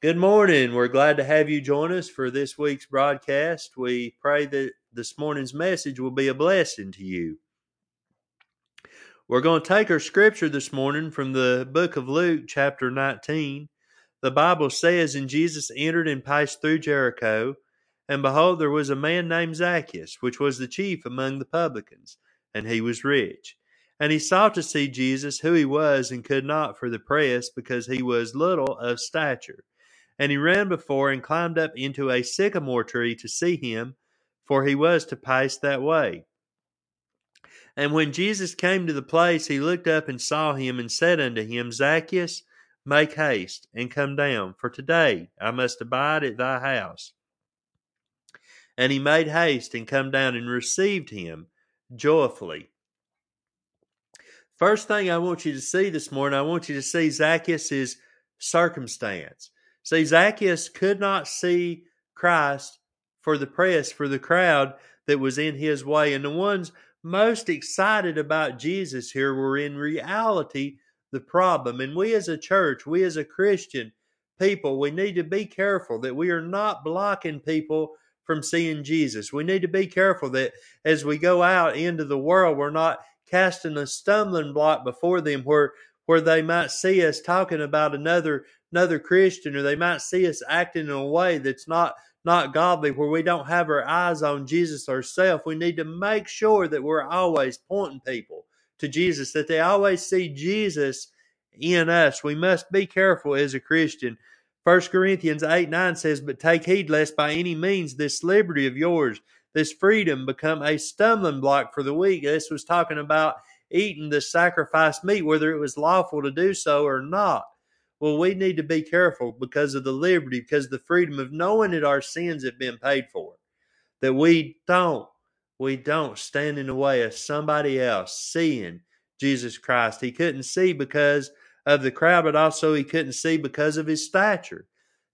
Good morning. We're glad to have you join us for this week's broadcast. We pray that this morning's message will be a blessing to you. We're going to take our scripture this morning from the book of Luke, chapter 19. The Bible says, And Jesus entered and passed through Jericho, and behold, there was a man named Zacchaeus, which was the chief among the publicans, and he was rich. And he sought to see Jesus, who he was, and could not for the press, because he was little of stature. And he ran before and climbed up into a sycamore tree to see him, for he was to pass that way. And when Jesus came to the place, he looked up and saw him, and said unto him, Zacchaeus, make haste and come down, for today I must abide at thy house. And he made haste and come down and received him joyfully. First thing I want you to see this morning, I want you to see Zacchaeus' circumstance. See, Zacchaeus could not see Christ for the press, for the crowd that was in his way. And the ones most excited about Jesus here were in reality the problem. And we as a church, we as a Christian people, we need to be careful that we are not blocking people from seeing Jesus. We need to be careful that as we go out into the world, we're not casting a stumbling block before them where where they might see us talking about another another Christian, or they might see us acting in a way that's not not godly, where we don't have our eyes on Jesus ourselves. We need to make sure that we're always pointing people to Jesus, that they always see Jesus in us. We must be careful as a Christian. 1 Corinthians 8 9 says, But take heed lest by any means this liberty of yours, this freedom, become a stumbling block for the weak. This was talking about eating the sacrificed meat, whether it was lawful to do so or not. Well, we need to be careful because of the liberty, because the freedom of knowing that our sins have been paid for. That we don't, we don't stand in the way of somebody else seeing Jesus Christ. He couldn't see because of the crowd, but also he couldn't see because of his stature.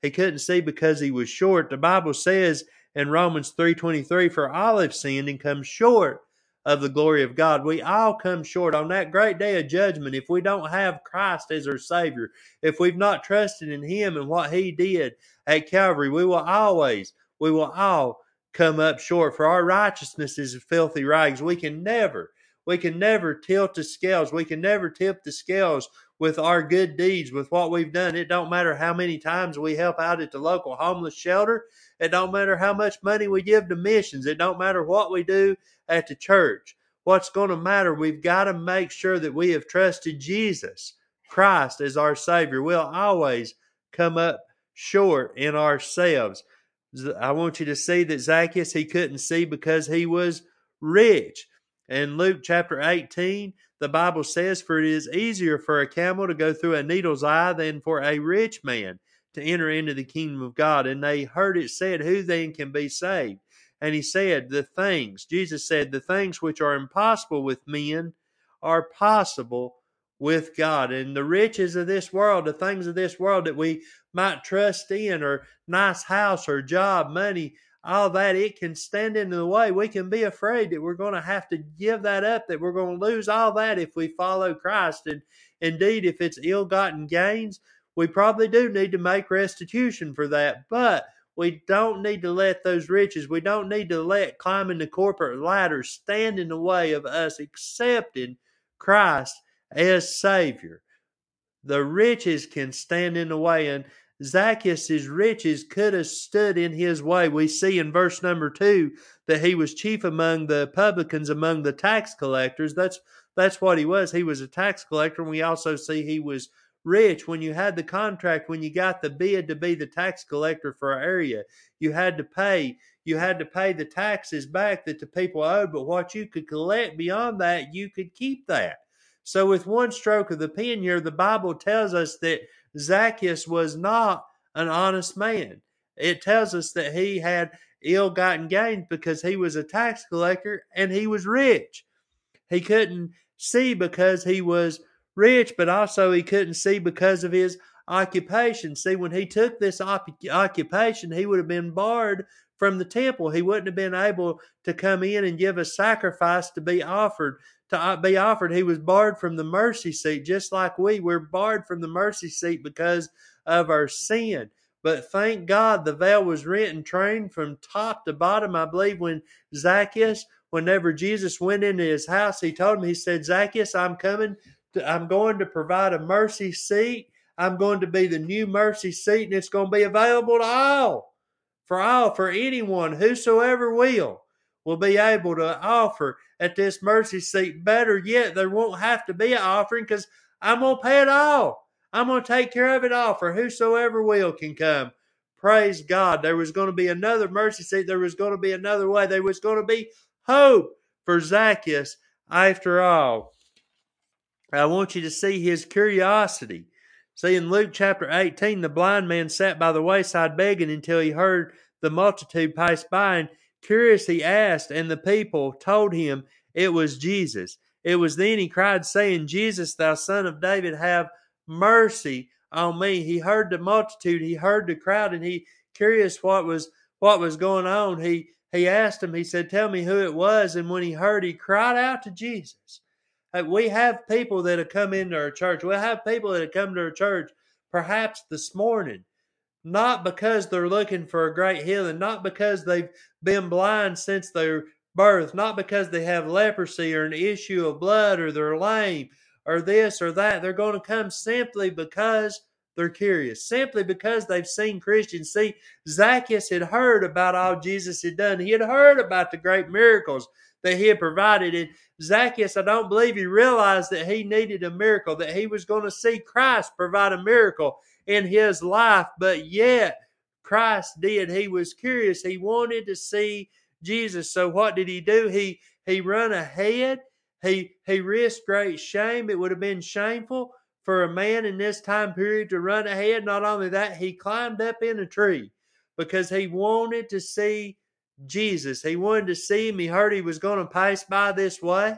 He couldn't see because he was short. The Bible says in Romans 3:23, for all have sinned and come short of the glory of God. We all come short on that great day of judgment if we don't have Christ as our Savior, if we've not trusted in Him and what He did at Calvary. We will always, we will all come up short. For our righteousness is filthy rags. We can never, we can never tilt the scales. We can never tip the scales with our good deeds, with what we've done. It don't matter how many times we help out at the local homeless shelter. It don't matter how much money we give to missions. It don't matter what we do at the church. What's going to matter, we've got to make sure that we have trusted Jesus Christ as our Savior. We'll always come up short in ourselves. I want you to see that Zacchaeus, he couldn't see because he was rich. In Luke chapter 18, the Bible says, For it is easier for a camel to go through a needle's eye than for a rich man to enter into the kingdom of God. And they heard it said, Who then can be saved? And he said, The things, Jesus said, the things which are impossible with men are possible with God. And the riches of this world, the things of this world that we might trust in, or nice house or job, money, Oh, all that, it can stand in the way. We can be afraid that we're going to have to give that up, that we're going to lose all that if we follow Christ. And indeed, if it's ill gotten gains, we probably do need to make restitution for that. But we don't need to let those riches, we don't need to let climbing the corporate ladder stand in the way of us accepting Christ as Savior. The riches can stand in the way, and Zacchaeus' riches could have stood in his way. We see in verse number two that he was chief among the publicans, among the tax collectors. That's that's what he was. He was a tax collector, and we also see he was rich when you had the contract, when you got the bid to be the tax collector for an area. You had to pay. You had to pay the taxes back that the people owed, but what you could collect beyond that, you could keep that. So, with one stroke of the pen here, the Bible tells us that Zacchaeus was not an honest man. It tells us that he had ill gotten gains because he was a tax collector and he was rich. He couldn't see because he was rich, but also he couldn't see because of his occupation. See, when he took this op- occupation, he would have been barred from the temple. He wouldn't have been able to come in and give a sacrifice to be offered. To uh, be offered, he was barred from the mercy seat, just like we. We're barred from the mercy seat because of our sin. But thank God the veil was rent and trained from top to bottom. I believe when Zacchaeus, whenever Jesus went into his house, he told him, he said, Zacchaeus, I'm coming, to, I'm going to provide a mercy seat. I'm going to be the new mercy seat, and it's going to be available to all, for all, for anyone, whosoever will, will be able to offer at this mercy seat. Better yet, there won't have to be an offering because I'm going to pay it all. I'm going to take care of it all for whosoever will can come. Praise God. There was going to be another mercy seat. There was going to be another way. There was going to be hope for Zacchaeus after all. I want you to see his curiosity. See, in Luke chapter 18, the blind man sat by the wayside begging until he heard the multitude pass by, and curious he asked, and the people told him it was Jesus. It was then he cried, saying, Jesus, thou son of David, have mercy on me. He heard the multitude, he heard the crowd, and he curious what was what was going on. He he asked him, he said, Tell me who it was. And when he heard, he cried out to Jesus. We have people that have come into our church. We have people that have come to our church perhaps this morning, not because they're looking for a great healing, not because they've been blind since their birth, not because they have leprosy or an issue of blood or they're lame or this or that. They're going to come simply because they're curious, simply because they've seen Christians. See, Zacchaeus had heard about all Jesus had done, he had heard about the great miracles that he had provided. And Zacchaeus, I don't believe he realized that he needed a miracle, that he was going to see Christ provide a miracle in his life, but yet Christ did. He was curious. He wanted to see Jesus. So what did he do? He he run ahead he he risked great shame. It would have been shameful for a man in this time period to run ahead. Not only that, he climbed up in a tree because he wanted to see Jesus. He wanted to see him. He heard he was going to pass by this way.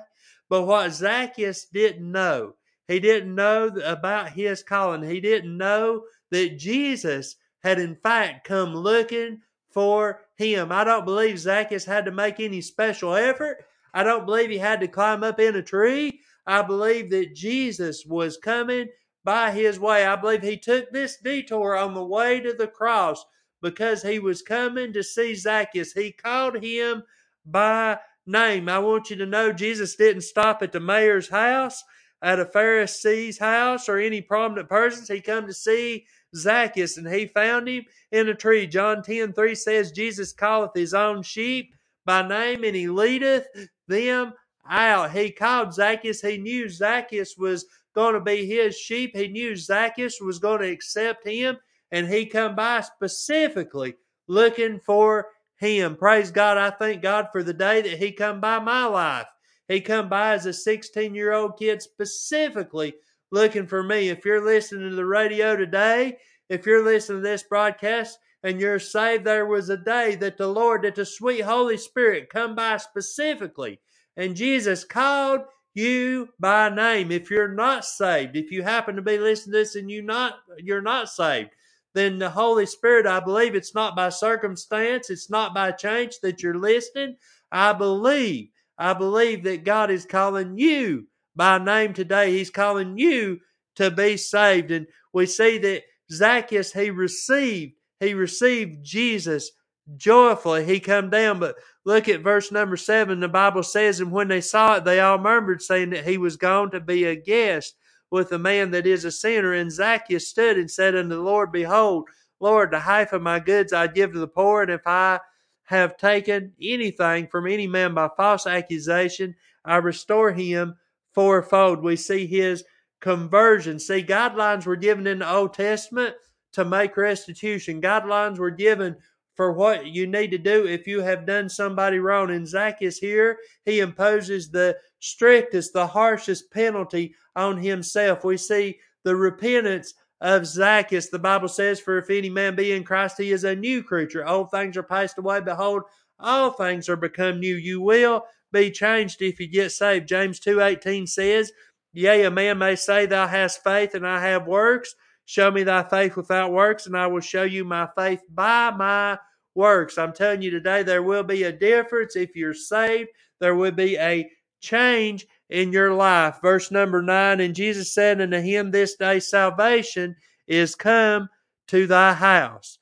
But what Zacchaeus didn't know, he didn't know about his calling. He didn't know that Jesus had in fact come looking for him. I don't believe Zacchaeus had to make any special effort. I don't believe he had to climb up in a tree. I believe that Jesus was coming by his way. I believe he took this detour on the way to the cross because he was coming to see Zacchaeus. He called him by name. I want you to know Jesus didn't stop at the mayor's house, at a Pharisee's house, or any prominent persons. He come to see Zacchaeus and he found him in a tree. John 10 3 says, Jesus calleth his own sheep by name and he leadeth them out. He called Zacchaeus. He knew Zacchaeus was going to be his sheep. He knew Zacchaeus was going to accept him, and he come by specifically looking for him. Praise God. I thank God for the day that he come by my life. He come by as a 16 year old kid specifically looking for me. If you're listening to the radio today, if you're listening to this broadcast, and you're saved, there was a day that the Lord, that the sweet Holy Spirit come by specifically, and Jesus called you by name. If you're not saved, if you happen to be listening to this and you not you're not saved, then the Holy Spirit, I believe it's not by circumstance, it's not by change that you're listening. I believe, I believe that God is calling you by name today. He's calling you to be saved. And we see that Zacchaeus, he received he received Jesus joyfully. He come down, but look at verse number seven. The Bible says, and when they saw it, they all murmured, saying that he was gone to be a guest with a man that is a sinner. And Zacchaeus stood and said unto the Lord, Behold, Lord, the half of my goods I give to the poor, and if I have taken anything from any man by false accusation, I restore him fourfold. We see his conversion. See, guidelines were given in the Old Testament to make restitution. Guidelines were given for what you need to do if you have done somebody wrong. And Zacchaeus here, he imposes the strictest, the harshest penalty on himself. We see the repentance of Zacchaeus. The Bible says, For if any man be in Christ, he is a new creature. Old things are passed away. Behold, all things are become new. You will be changed if you get saved. James 2.18 says, Yea, a man may say, Thou hast faith, and I have works Show me thy faith without works, and I will show you my faith by my works. I'm telling you today, there will be a difference if you're saved. There will be a change in your life. Verse number nine, and Jesus said unto him, This day salvation is come to thy house.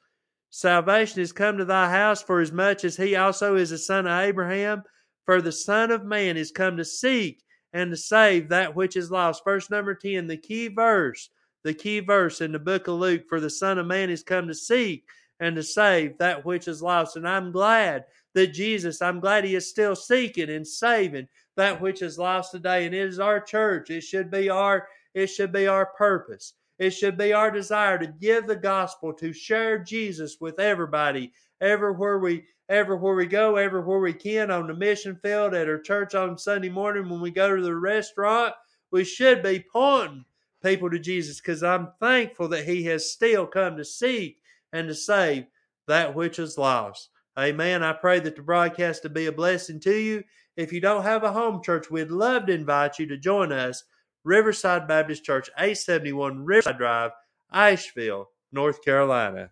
Salvation is come to thy house, for as much as he also is a son of Abraham. For the Son of Man is come to seek and to save that which is lost. Verse number 10, the key verse, the key verse in the book of Luke, for the Son of Man is come to seek and to save that which is lost. And I'm glad that Jesus, I'm glad He is still seeking and saving that which is lost today. And it is our church. It should be our, it should be our purpose. It should be our desire to give the gospel, to share Jesus with everybody, everywhere we everywhere we go, everywhere we can, on the mission field, at our church on Sunday morning, when we go to the restaurant, we should be pointing people to Jesus because I'm thankful that He has still come to seek and to save that which is lost. Amen. I pray that the broadcast will be a blessing to you. If you don't have a home church, we'd love to invite you to join us. Riverside Baptist Church, 871 Riverside Drive, Asheville, North Carolina.